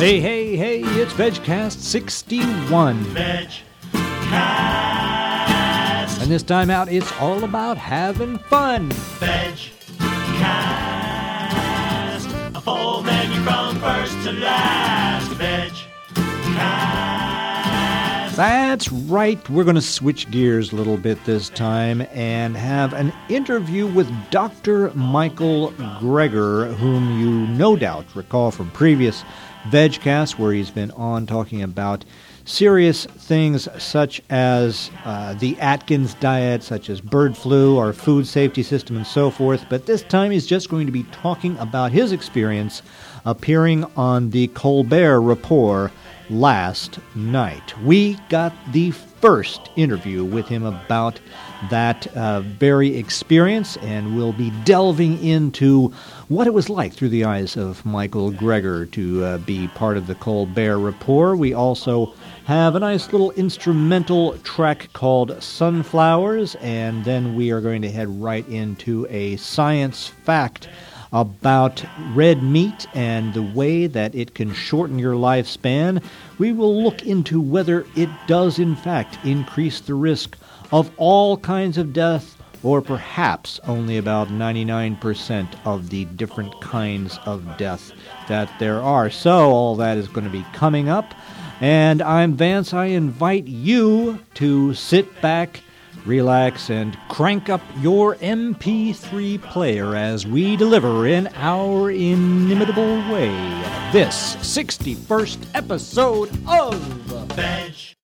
Hey, hey, hey, it's VegCast 61. VegCast. And this time out, it's all about having fun. VegCast. A full menu from first to last. VegCast. That's right. We're going to switch gears a little bit this time and have an interview with Dr. Michael Greger, whom you no doubt recall from previous VegCast, where he's been on talking about serious things such as uh, the Atkins diet, such as bird flu, our food safety system, and so forth. But this time he's just going to be talking about his experience appearing on the Colbert Report last night. We got the first interview with him about that uh, very experience, and we'll be delving into what it was like through the eyes of Michael Greger to uh, be part of the Colbert Report. We also have a nice little instrumental track called Sunflowers, and then we are going to head right into a science fact about red meat and the way that it can shorten your lifespan. We will look into whether it does, in fact, increase the risk of all kinds of death or perhaps only about 99% of the different kinds of death that there are. So, all that is going to be coming up. And I'm Vance. I invite you to sit back, relax, and crank up your MP3 player as we deliver in our inimitable way this 61st episode of VegCast.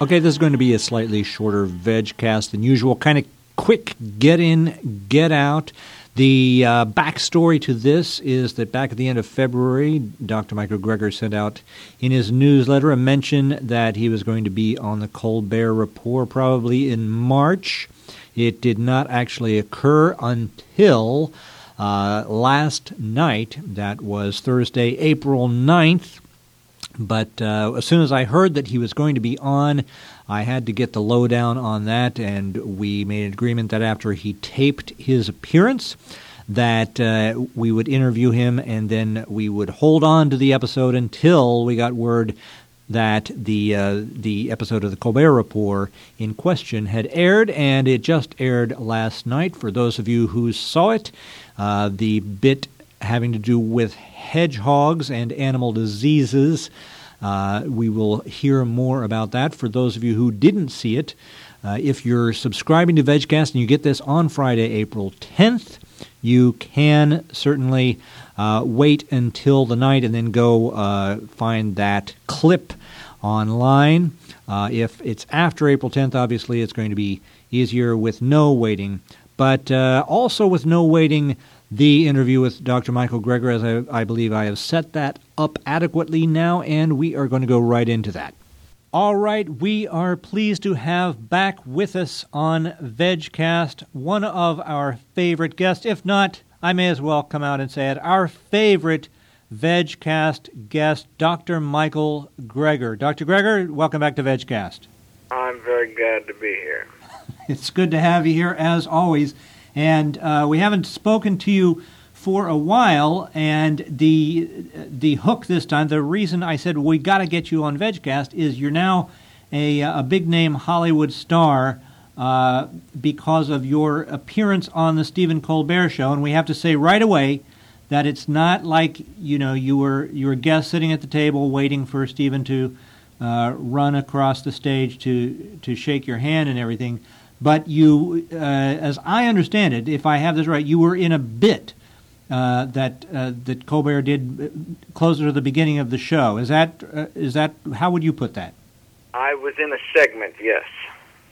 Okay, this is going to be a slightly shorter veg cast than usual. Kind of quick get in, get out. The uh, backstory to this is that back at the end of February, Dr. Michael Greger sent out in his newsletter a mention that he was going to be on the Colbert Report probably in March. It did not actually occur until uh, last night. That was Thursday, April 9th. But uh, as soon as I heard that he was going to be on, I had to get the lowdown on that, and we made an agreement that after he taped his appearance, that uh, we would interview him, and then we would hold on to the episode until we got word that the uh, the episode of the Colbert Report in question had aired, and it just aired last night. For those of you who saw it, uh, the bit having to do with hedgehogs and animal diseases. Uh, we will hear more about that. For those of you who didn't see it, uh, if you're subscribing to VegCast and you get this on Friday, April 10th, you can certainly uh, wait until the night and then go uh, find that clip online. Uh, if it's after April 10th, obviously it's going to be easier with no waiting. But uh, also with no waiting, the interview with Dr. Michael Greger, as I, I, believe I have set that up adequately now, and we are going to go right into that. All right, we are pleased to have back with us on VegCast one of our favorite guests. If not, I may as well come out and say it our favorite VegCast guest, Dr. Michael Greger. Dr. Greger, welcome back to VegCast. I'm very glad to be here. it's good to have you here, as always. And uh, we haven't spoken to you for a while, and the the hook this time, the reason I said we got to get you on VegCast is you're now a, a big name Hollywood star uh, because of your appearance on the Stephen Colbert Show, and we have to say right away that it's not like you know you were you were guest sitting at the table waiting for Stephen to uh, run across the stage to to shake your hand and everything. But you, uh, as I understand it, if I have this right, you were in a bit uh, that uh, that Colbert did closer to the beginning of the show. Is that uh, is that how would you put that? I was in a segment, yes.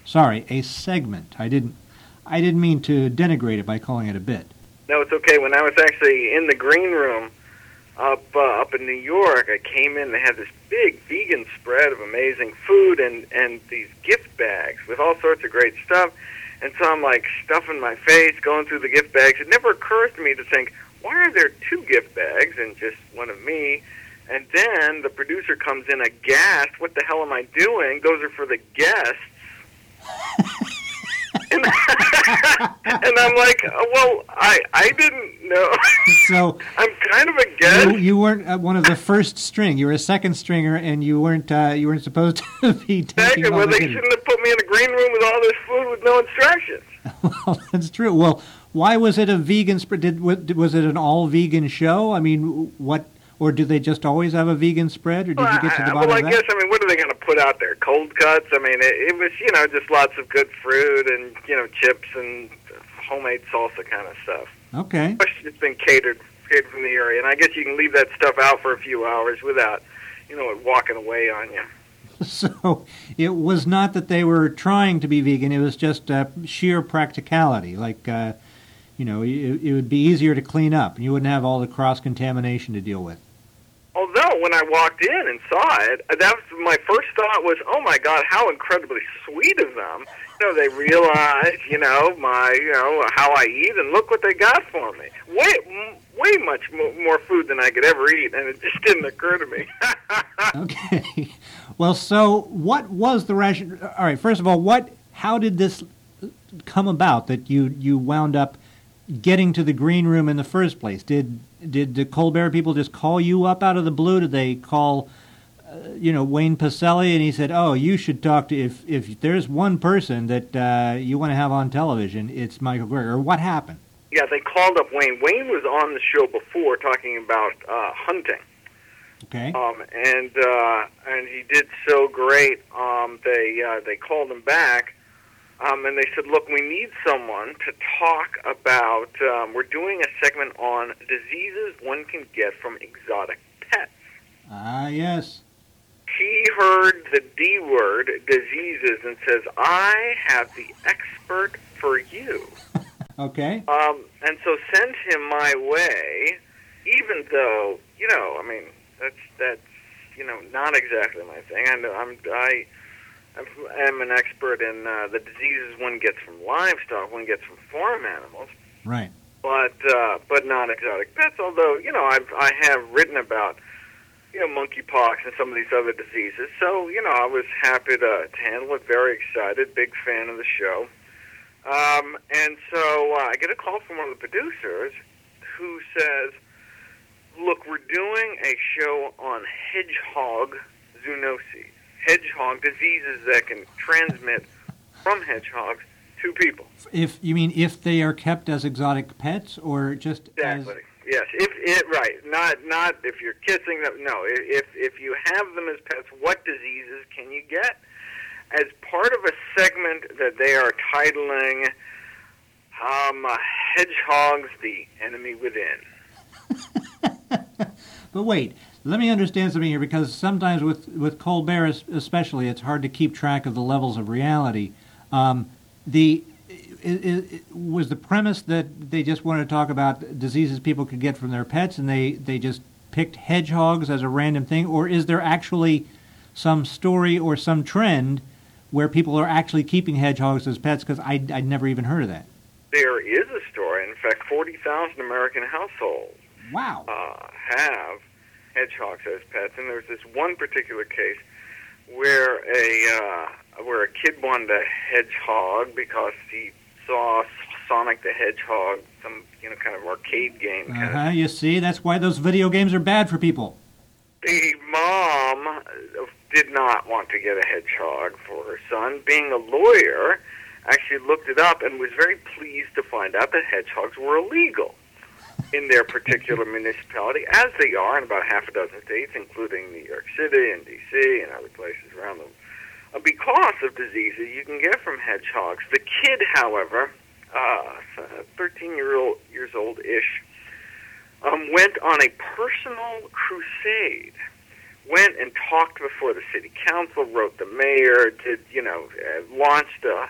Sorry, a segment. I didn't I didn't mean to denigrate it by calling it a bit. No, it's okay. When I was actually in the green room up uh, up in New York, I came in. They had this big vegan spread of amazing food and and these gift bags with all sorts of great stuff. And so I'm like stuffing my face, going through the gift bags. It never occurs to me to think, why are there two gift bags and just one of me? And then the producer comes in aghast. What the hell am I doing? Those are for the guests. and, and I'm like, well, I I didn't know. So I'm kind of a guest. you, you weren't uh, one of the first string. You were a second stringer, and you weren't uh, you weren't supposed to be taking Well, the they hitting. shouldn't have put me in a green room with all this food with no instructions. Well, that's true. Well, why was it a vegan? Did was it an all vegan show? I mean, what or do they just always have a vegan spread, or did you get to the Well, bottom well, I of that? guess I mean, what are they going to put out there? Cold cuts? I mean, it, it was you know just lots of good fruit and you know chips and homemade salsa kind of stuff. Okay. It's been catered catered from the area, and I guess you can leave that stuff out for a few hours without you know it walking away on you. So it was not that they were trying to be vegan. It was just uh, sheer practicality. Like, uh, you know, it, it would be easier to clean up, and you wouldn't have all the cross contamination to deal with. Although when I walked in and saw it, that was my first thought was, "Oh my God, how incredibly sweet of them!" You know, they realize, you know, my, you know, how I eat, and look what they got for me. Way, way much mo- more food than I could ever eat, and it just didn't occur to me. Okay. Well, so what was the ration? All right. First of all, what? How did this come about that you you wound up getting to the green room in the first place? Did did the Colbert people just call you up out of the blue? Did they call? uh, You know Wayne Pacelle, and he said, "Oh, you should talk to if if there's one person that uh, you want to have on television, it's Michael Greger." Or what happened? yeah, they called up Wayne. Wayne was on the show before talking about uh, hunting. Okay. um, and uh, and he did so great. Um, they uh, they called him back, um, and they said, "Look, we need someone to talk about. Um, we're doing a segment on diseases one can get from exotic pets." Ah, yes. He heard the D word, diseases, and says, "I have the expert for you." Okay. Um, and so send him my way, even though you know, I mean, that's that's you know not exactly my thing. I know I'm I am an expert in uh, the diseases one gets from livestock, one gets from farm animals, Right. but uh, but not exotic pets. Although you know, I've I have written about you know monkeypox and some of these other diseases. So you know, I was happy to, to handle it. Very excited, big fan of the show. Um, and so uh, I get a call from one of the producers who says, "Look, we're doing a show on hedgehog zoonoses, hedgehog diseases that can transmit from hedgehogs to people." If you mean if they are kept as exotic pets, or just Exactly. as Yes. If it right, not not if you're kissing them. No. If if you have them as pets, what diseases can you get? As part of a segment that they are titling um, uh, "Hedgehogs: The Enemy Within." But wait, let me understand something here because sometimes with with Colbert, es- especially, it's hard to keep track of the levels of reality. Um, the i i was the premise that they just wanted to talk about diseases people could get from their pets, and they they just picked hedgehogs as a random thing, or is there actually some story or some trend where people are actually keeping hedgehogs as pets? Because I I'd never even heard of that. There is a story. In fact, forty thousand American households Wow. uh, have hedgehogs as pets, and there's this one particular case where a uh, where a kid wanted a hedgehog because he saw Sonic the Hedgehog, some you know kind of arcade game. Kind Uh huh. You see, that's why those video games are bad for people. The mom did not want to get a hedgehog for her son. Being a lawyer, actually looked it up and was very pleased to find out that hedgehogs were illegal in their particular municipality, as they are in about half a dozen states, including New York City and D.C. and other places around them. Uh, because of diseases you can get from hedgehogs. The kid, however, uh, 13 year old years old ish, um, went on a personal crusade. Went and talked before the city council, wrote the mayor, did you know, uh, launched a,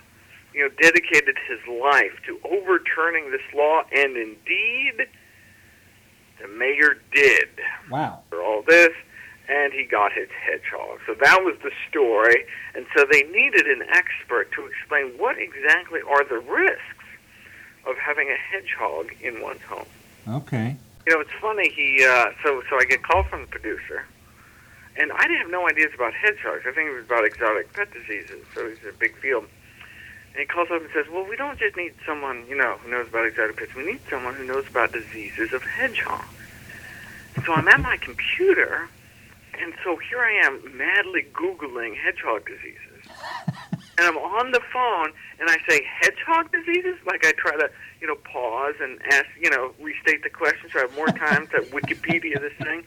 you know, dedicated his life to overturning this law, and indeed, the mayor did Wow. for all this, and he got his hedgehog. So that was the story, and so they needed an expert to explain what exactly are the risks of having a hedgehog in one's home. Okay. You know, it's funny. He uh, so so I get a call from the producer, and I didn't have no ideas about hedgehogs. I think it was about exotic pet diseases. So it's a big field. And he calls up and says, "Well, we don't just need someone, you know, who knows about exotic pets. We need someone who knows about diseases of hedgehogs." So I'm at my computer, and so here I am madly googling hedgehog diseases. And I'm on the phone, and I say hedgehog diseases. Like I try to, you know, pause and ask, you know, restate the question so I have more time to Wikipedia this thing.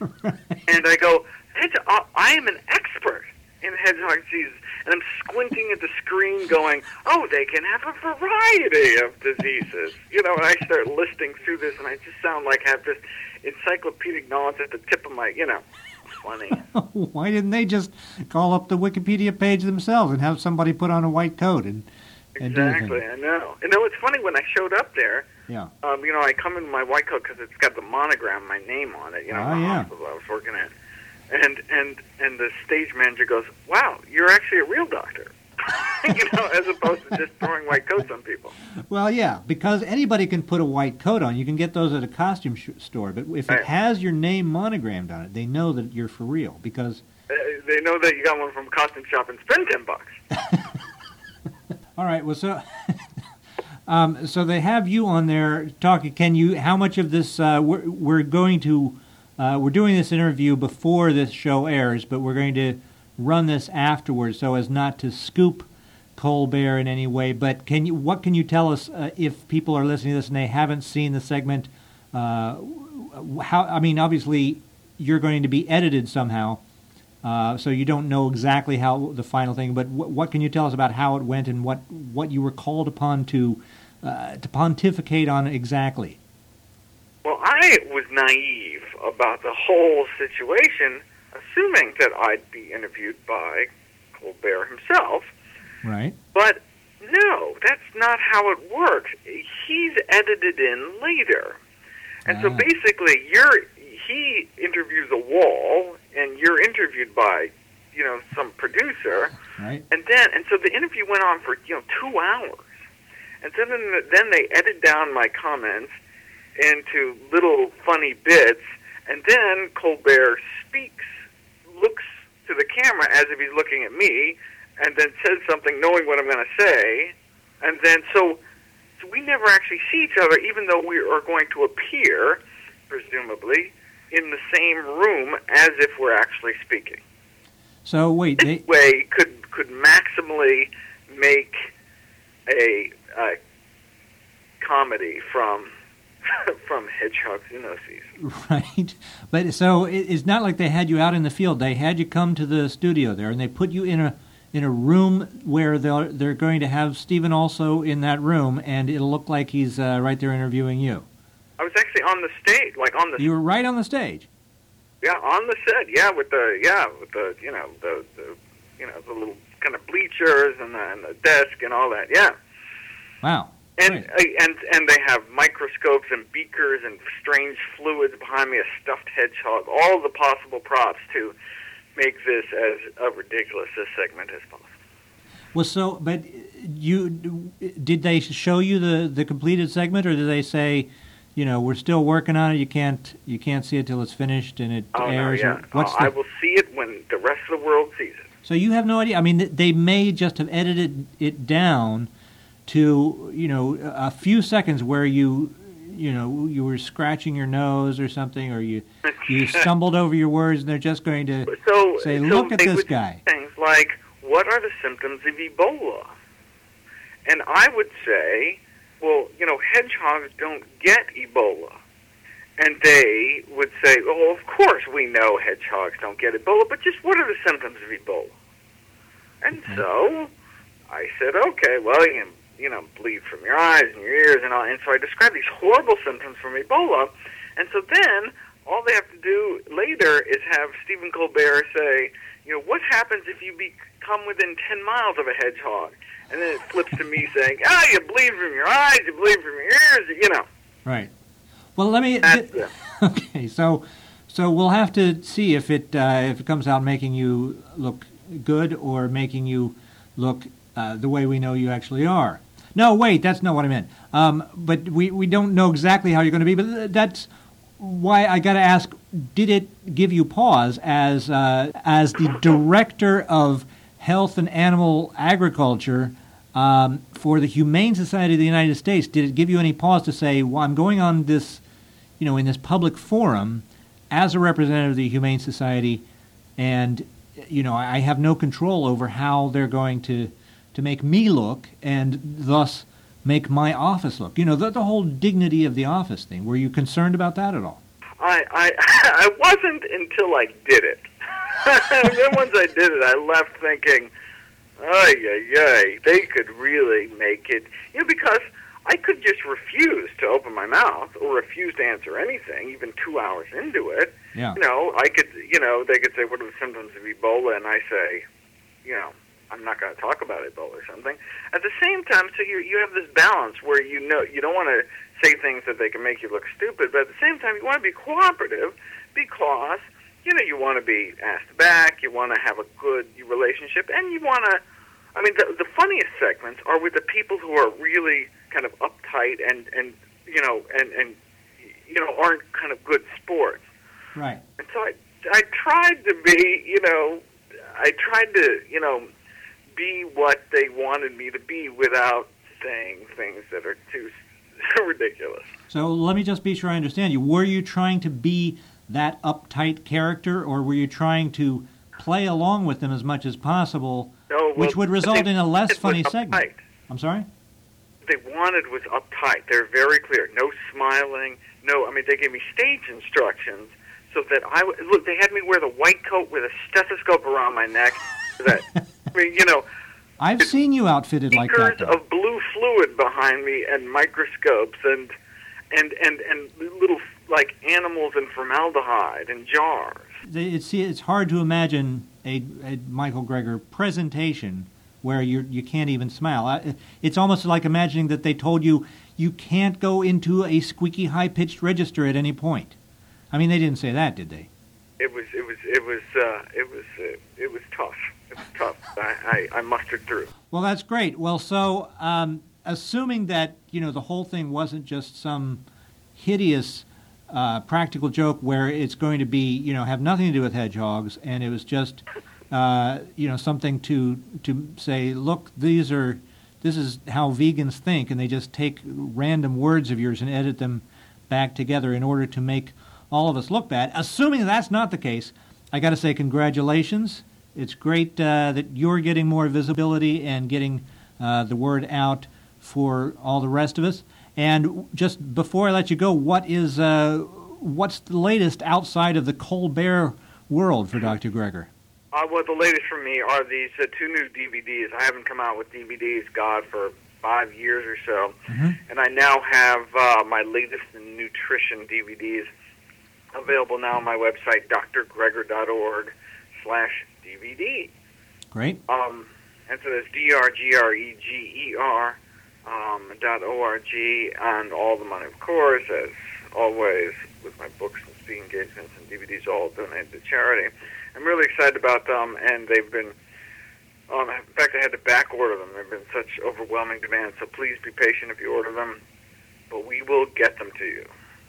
And I go, hedgehog. I am an expert in hedgehog diseases, and I'm squinting at the screen, going, "Oh, they can have a variety of diseases." You know, and I start listing through this, and I just sound like I have this encyclopedic knowledge at the tip of my, you know, funny. Why didn't they just call up the Wikipedia page themselves and have somebody put on a white coat and, and do the thing? Exactly, I know. And know it's funny when I showed up there. Yeah. Um, you know, I come in my white coat because it's got the monogram, my name on it. You know, Ah, the yeah. hospital I was working at. And and and the stage manager goes, "Wow, you're actually a real doctor." you know, as opposed to just throwing white coats on people. Well, yeah, because anybody can put a white coat on. You can get those at a costume sh- store, but if it has your name monogrammed on it, they know that you're for real. Because Uh, they know that you got one from a costume shop and spend ten bucks. all right, well, so um, so they have you on there talking. Can you? How much of this? Uh, we're, we're going to uh, we're doing this interview before this show airs, but we're going to run this afterwards, so as not to scoop Colbert in any way. But can you? What can you tell us uh, if people are listening to this and they haven't seen the segment? Uh, how? I mean, obviously, you're going to be edited somehow. Uh, so you don't know exactly how the final thing, but wh- what can you tell us about how it went and what, what you were called upon to uh, to pontificate on exactly? Well, I was naive about the whole situation, assuming that I'd be interviewed by Colbert himself. Right. But no, that's not how it works. He's edited in later. And so Ah. basically you're he interviews a wall and you're interviewed by, you know, some producer Right. and then and so the interview went on for, you know, 2 hours. And so then then they edit down my comments into little funny bits and then Colbert speaks looks to the camera as if he's looking at me and then says something knowing what I'm going to say. And then so, so we never actually see each other, even though we are going to appear, presumably, in the same room as if we're actually speaking. So wait, This they, way could could maximally make a, uh comedy from from hedgehog zoonoses. right? But so it, it's not like they had you out in the field. They had you come to the studio there, and they put you in a in a room where they're they're going to have Stephen also in that room, and it'll look like he's uh, right there interviewing you. I was actually on the stage, like on the You were right on the stage. Yeah, on the set. Yeah, with the yeah with the you know the, the you know the little kind of bleachers and the, and the desk and all that. Yeah, Wow. And Great. uh, and and they have microscopes and beakers and strange fluids behind me, a stuffed hedgehog, all the possible props to make this as a ridiculous a segment as possible. Well, so but you did they show you the the completed segment, or did they say, you know, we're still working on it. You can't you can't see it till it's finished and it Oh no, airs. yeah. what's Oh, the, I will see it when the rest of the world sees it. So you have no idea. I mean, they may just have edited it down to you know a few seconds where you you know you were scratching your nose or something, or you you stumbled over your words, and they're just going to So say, so "Look at this guy." Things like, "What are the symptoms of Ebola?" And I would say, "Well, you know, hedgehogs don't get Ebola." And they would say, "Oh, of course we know hedgehogs don't get Ebola, but just what are the symptoms of Ebola?" And so I said, "Okay, well, you can, you know, bleed from your eyes and your ears and all." And so I described these horrible symptoms from Ebola. And so then all they have to do later is have Stephen Colbert say, you know, what happens if you become within 10 miles of a hedgehog? And then it flips to me saying, ah, you bleed from your eyes, you bleed from your ears, you know. right. Well, let me. Okay, so so we'll have to see if it uh, if it comes out making you look good or making you look uh, the way we know you actually are. No, wait, that's not what I meant. Um, but we, we don't know exactly how you're going to be. But that's why I got to ask: Did it give you pause as uh, as the director of health and animal agriculture? Um, for the Humane Society of the United States, did it give you any pause to say, "Well, I'm going on this, you know, in this public forum as a representative of the Humane Society, and you know, I have no control over how they're going to to make me look, and thus make my office look. You know, the, the whole dignity of the office thing. Were you concerned about that at all? I I I wasn't until I did it. then once I did it, I left thinking, ay ay ay, they could really make it. You know, because I could just refuse to open my mouth or refuse to answer anything, even two hours into it. Yeah. You know, I could, you know, they could say, "What are the symptoms of Ebola?" And I say, you know, I'm not going to talk about Ebola or something. At the same time, so you you have this balance where you know you don't want to say things that they can make you look stupid, but at the same time, you want to be cooperative because you know you want to be asked back, you want to have a good relationship, and you want to. I mean, the, the funniest segments are with the people who are really kind of uptight and and you know and and you know aren't kind of good sports. Right. And so I I tried to be, you know, I tried to, you know, be what they wanted me to be without saying things that are too ridiculous. So let me just be sure I understand you. Were you trying to be that uptight character, or were you trying to play along with them as much as possible, No, well, which would result in a less funny segment? uptight. I'm sorry? They wanted was uptight. They're very clear. No smiling. No, I mean they gave me stage instructions so that I look. They had me wear the white coat with a stethoscope around my neck. That I mean, you know, I've seen you outfitted like that. though. of blue fluid behind me and microscopes and and and and little like animals in formaldehyde and jars. It's, it's hard to imagine a, a Michael Greger presentation where you you can't even smile. It's almost like imagining that they told you you can't go into a squeaky high pitched register at any point. I mean, they didn't say that, did they? It was it was it was uh, it was uh, it was tough. Tough. I, I I mustered through. Well, that's great. Well, so um, assuming that you know the whole thing wasn't just some hideous uh, practical joke where it's going to be you know have nothing to do with hedgehogs, and it was just uh, you know something to to say, look, these are this is how vegans think, and they just take random words of yours and edit them back together in order to make all of us look bad. Assuming that's not the case, I got to say congratulations. It's great uh, that you're getting more visibility and getting uh, the word out for all the rest of us. And just before I let you go, what is uh, what's the latest outside of the Colbert world for Dr. Greger? Uh, well, the latest for me are these uh, two new DVDs. I haven't come out with DVDs, God, for five years or so, Mhm. and I now have uh, my latest nutrition DVDs available now on my website, drgreger.org slash DVD. Great. Um, and so that's D R G R E G E R um, dot O R G, and all the money, of course, as always, with my books and speaking engagements and DVDs, all donated to charity. I'm really excited about them, and they've been. Um, in fact, I had to back order them. There've been such overwhelming demand, so please be patient if you order them. But we will get them to you.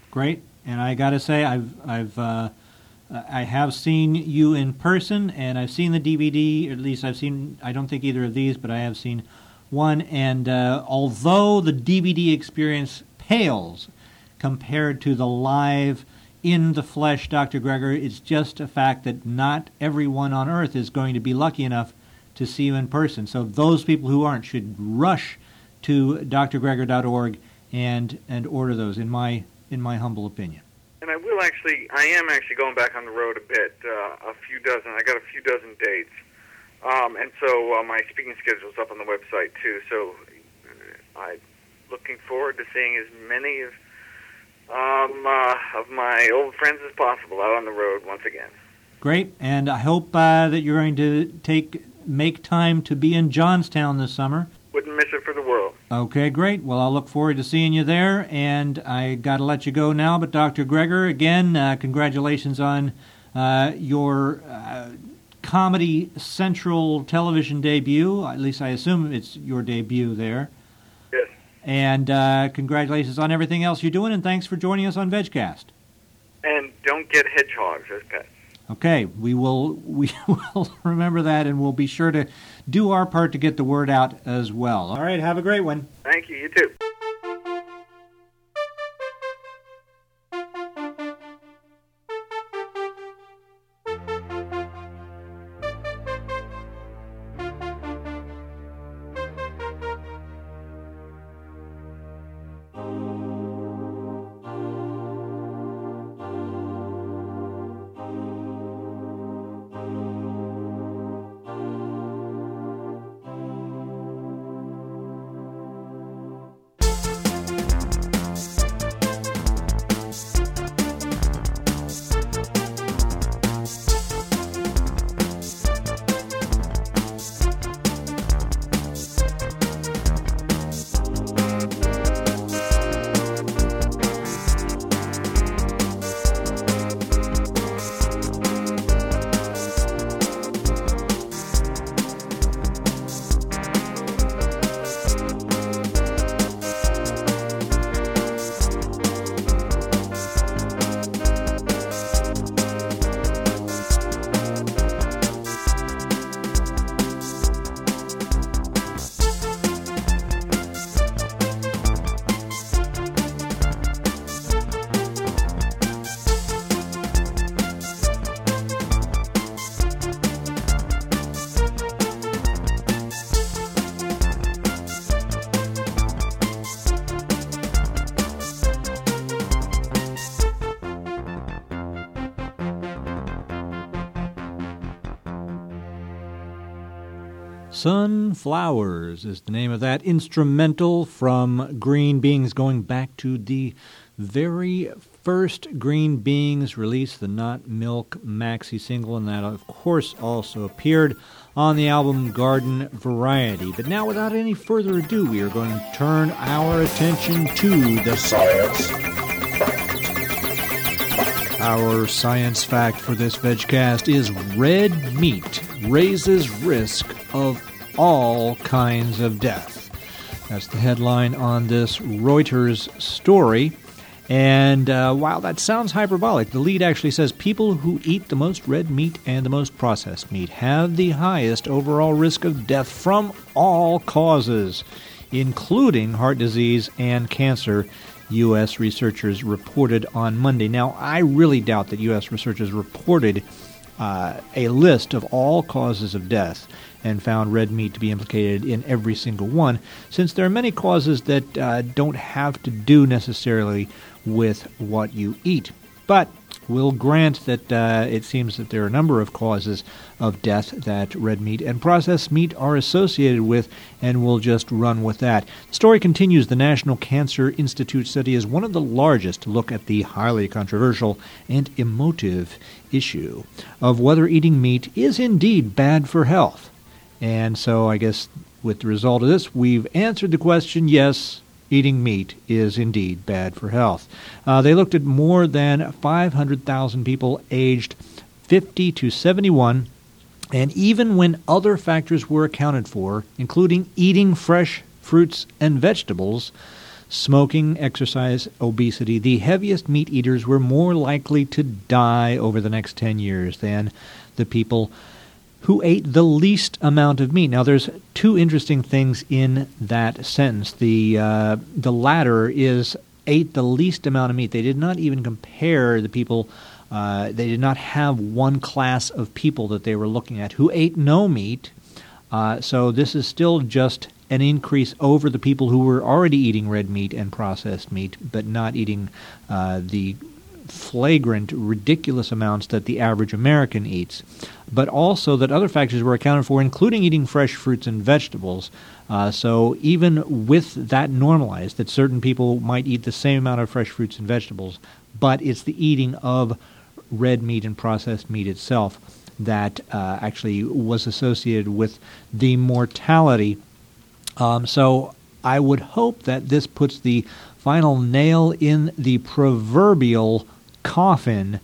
Great. And I got to say, I've I've uh, I have seen you in person, and I've seen the DVD. At least I've seen. I don't think either of these, but I have seen one. And uh, although the DVD experience pales compared to the live in the flesh Dr. Greger, it's just a fact that not everyone on earth is going to be lucky enough to see you in person. So those people who aren't should rush to drgreger.org and and order those. In my in my humble opinion. And I will actually, I am actually going back on the road a bit, uh, a few dozen. I got a few dozen dates, um, and so uh, my speaking schedule is up on the website too. So uh, I'm looking forward to seeing as many of um, uh, of my old friends as possible out on the road once again. Great, and I hope uh, that you're going to take make time to be in Johnstown this summer. Wouldn't miss it for the world. Okay, great. Well, I'll look forward to seeing you there, and I got to let you go now. But Dr. Greger, again, uh, congratulations on uh, your uh, Comedy Central television debut. At least I assume it's your debut there. Yes. And uh, congratulations on everything else you're doing, and thanks for joining us on VegCast. And don't get hedgehogs as pets. Okay, we will we will remember that, and we'll be sure to do our part to get the word out as well. All right, have a great one. Thank you. You too. Sunflowers is the name of that instrumental from Green Beings, going back to the very first Green Beings release, the Not Milk maxi single, and that, of course, also appeared on the album Garden Variety. But now, without any further ado, we are going to turn our attention to the Science. Our science fact for this vegcast is red meat raises risk of all kinds of death. That's the headline on this Reuters story. And uh, while that sounds hyperbolic, the lead actually says people who eat the most red meat and the most processed meat have the highest overall risk of death from all causes, including heart disease and cancer. U.S. researchers reported on Monday. Now, I really doubt that U.S. researchers reported uh, a list of all causes of death and found red meat to be implicated in every single one, since there are many causes that uh, don't have to do necessarily with what you eat. But we'll grant that uh, it seems that there are a number of causes of death that red meat and processed meat are associated with, and we'll just run with that. The story continues. The National Cancer Institute study is one of the largest to look at the highly controversial and emotive issue of whether eating meat is indeed bad for health. And so I guess with the result of this, we've answered the question yes, eating meat is indeed bad for health. Uh, they looked at more than 500,000 people aged 50 to 71, and even when other factors were accounted for, including eating fresh fruits and vegetables, smoking, exercise, obesity, the heaviest meat eaters were more likely to die over the next 10 years than the people who ate the least amount of meat. Now, there's two interesting things in that sentence. The uh, the latter is ate the least amount of meat. They did not even compare the people. Uh, they did not have one class of people that they were looking at who ate no meat. Uh, so this is still just an increase over the people who were already eating red meat and processed meat, but not eating uh, the flagrant, ridiculous amounts that the average American eats, but also that other factors were accounted for, including eating fresh fruits and vegetables. Uh, so even with that normalized, that certain people might eat the same amount of fresh fruits and vegetables, but it's the eating of red meat and processed meat itself that uh, actually was associated with the mortality. Um, so I would hope that this puts the final nail in the proverbial coffin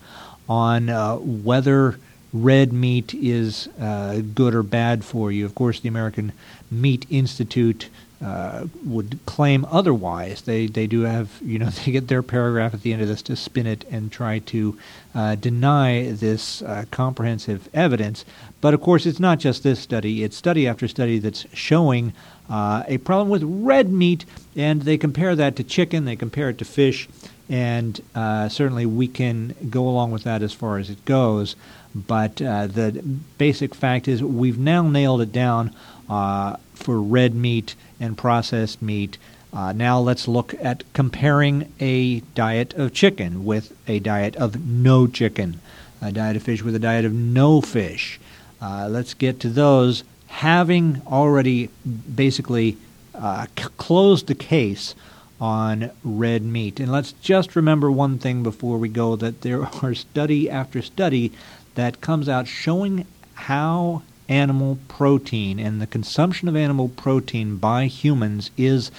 on uh, whether red meat is uh, good or bad for you. Of course, the American Meat Institute uh, would claim otherwise. They they do have you know they get their paragraph at the end of this to spin it and try to uh, deny this uh, comprehensive evidence. But of course, it's not just this study; it's study after study that's showing uh, a problem with red meat, and they compare that to chicken, they compare it to fish, and uh, certainly we can go along with that as far as it goes. But uh, the basic fact is we've now nailed it down uh, for red meat and processed meat. Uh, now let's look at comparing a diet of chicken with a diet of no chicken, a diet of fish with a diet of no fish. Uh, let's get to those having already basically uh, closed the case on red meat. And let's just remember one thing before we go that there are study after study that comes out showing how animal protein and the consumption of animal protein by humans is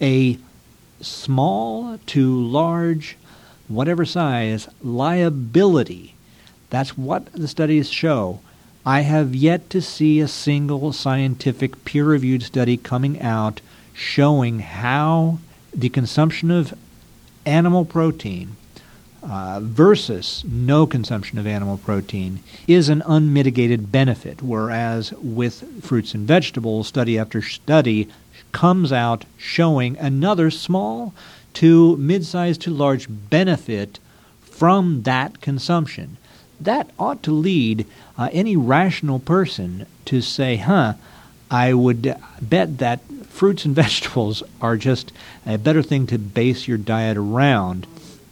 a small to large, whatever size, liability. That's what the studies show. I have yet to see a single scientific peer reviewed study coming out showing how the consumption of animal protein uh, versus no consumption of animal protein is an unmitigated benefit, whereas with fruits and vegetables, study after study comes out showing another small to mid sized to large benefit from that consumption. That ought to lead uh, any rational person to say, huh, I would bet that fruits and vegetables are just a better thing to base your diet around.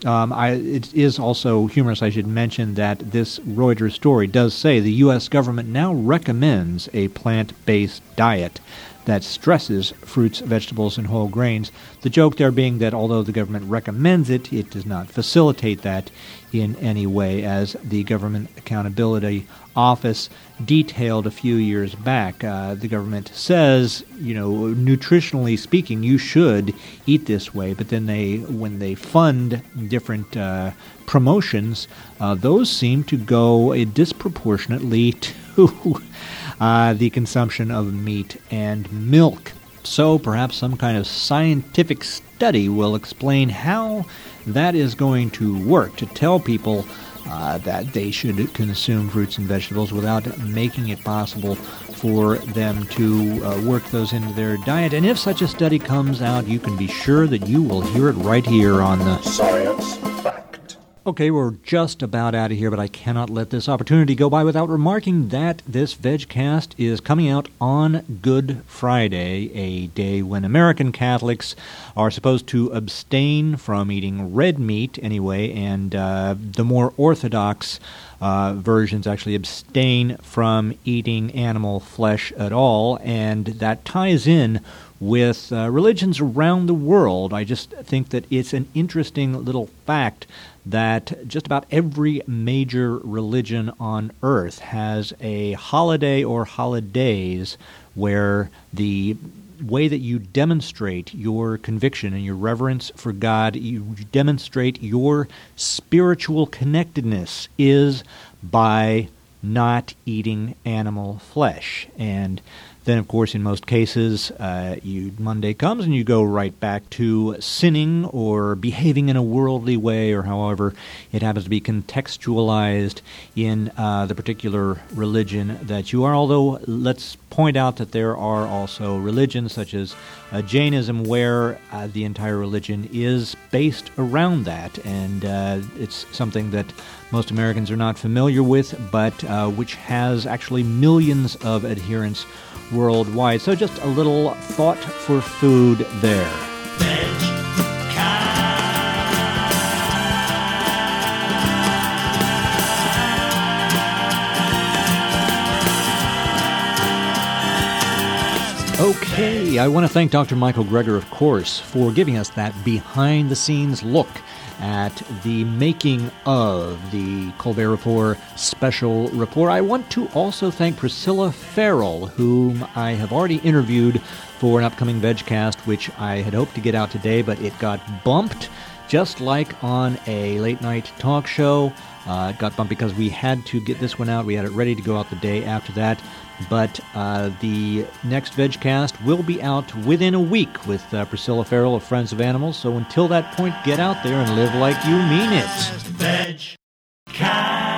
Um, I, it is also humorous, I should mention, that this Reuters story does say the U.S. government now recommends a plant based diet that stresses fruits, vegetables, and whole grains. The joke there being that although the government recommends it, it does not facilitate that in any way, as the Government Accountability Office detailed a few years back. Uh, the government says, you know, nutritionally speaking, you should eat this way, but then they, when they fund different uh, promotions, uh, those seem to go disproportionately to uh, the consumption of meat and milk. So perhaps some kind of scientific study will explain how that is going to work to tell people uh, that they should consume fruits and vegetables without making it possible for them to uh, work those into their diet. And if such a study comes out, you can be sure that you will hear it right here on the Science. Okay, we're just about out of here, but I cannot let this opportunity go by without remarking that this VegCast is coming out on Good Friday, a day when American Catholics are supposed to abstain from eating red meat anyway, and uh, the more orthodox uh, versions actually abstain from eating animal flesh at all, and that ties in with uh, religions around the world. I just think that it's an interesting little fact that just about every major religion on earth has a holiday or holidays where the way that you demonstrate your conviction and your reverence for God, you demonstrate your spiritual connectedness is by not eating animal flesh. And then, of course, in most cases, uh, you Monday comes and you go right back to sinning or behaving in a worldly way, or however it happens to be contextualized in uh, the particular religion that you are. Although, let's point out that there are also religions such as uh, Jainism, where uh, the entire religion is based around that, and uh, it's something that most Americans are not familiar with, but uh, which has actually millions of adherents worldwide. So, just a little thought for food there. Okay, I want to thank Dr. Michael Greger, of course, for giving us that behind the scenes look at the making of the Colbert Report special report. I want to also thank Priscilla Feral, whom I have already interviewed for an upcoming VegCast, which I had hoped to get out today, but it got bumped. Just like on a late night talk show, Uh, got bumped because we had to get this one out. We had it ready to go out the day after that. But uh, the next VegCast will be out within a week with uh, Priscilla Feral of Friends of Animals. So until that point, get out there and live like you mean it. Veg.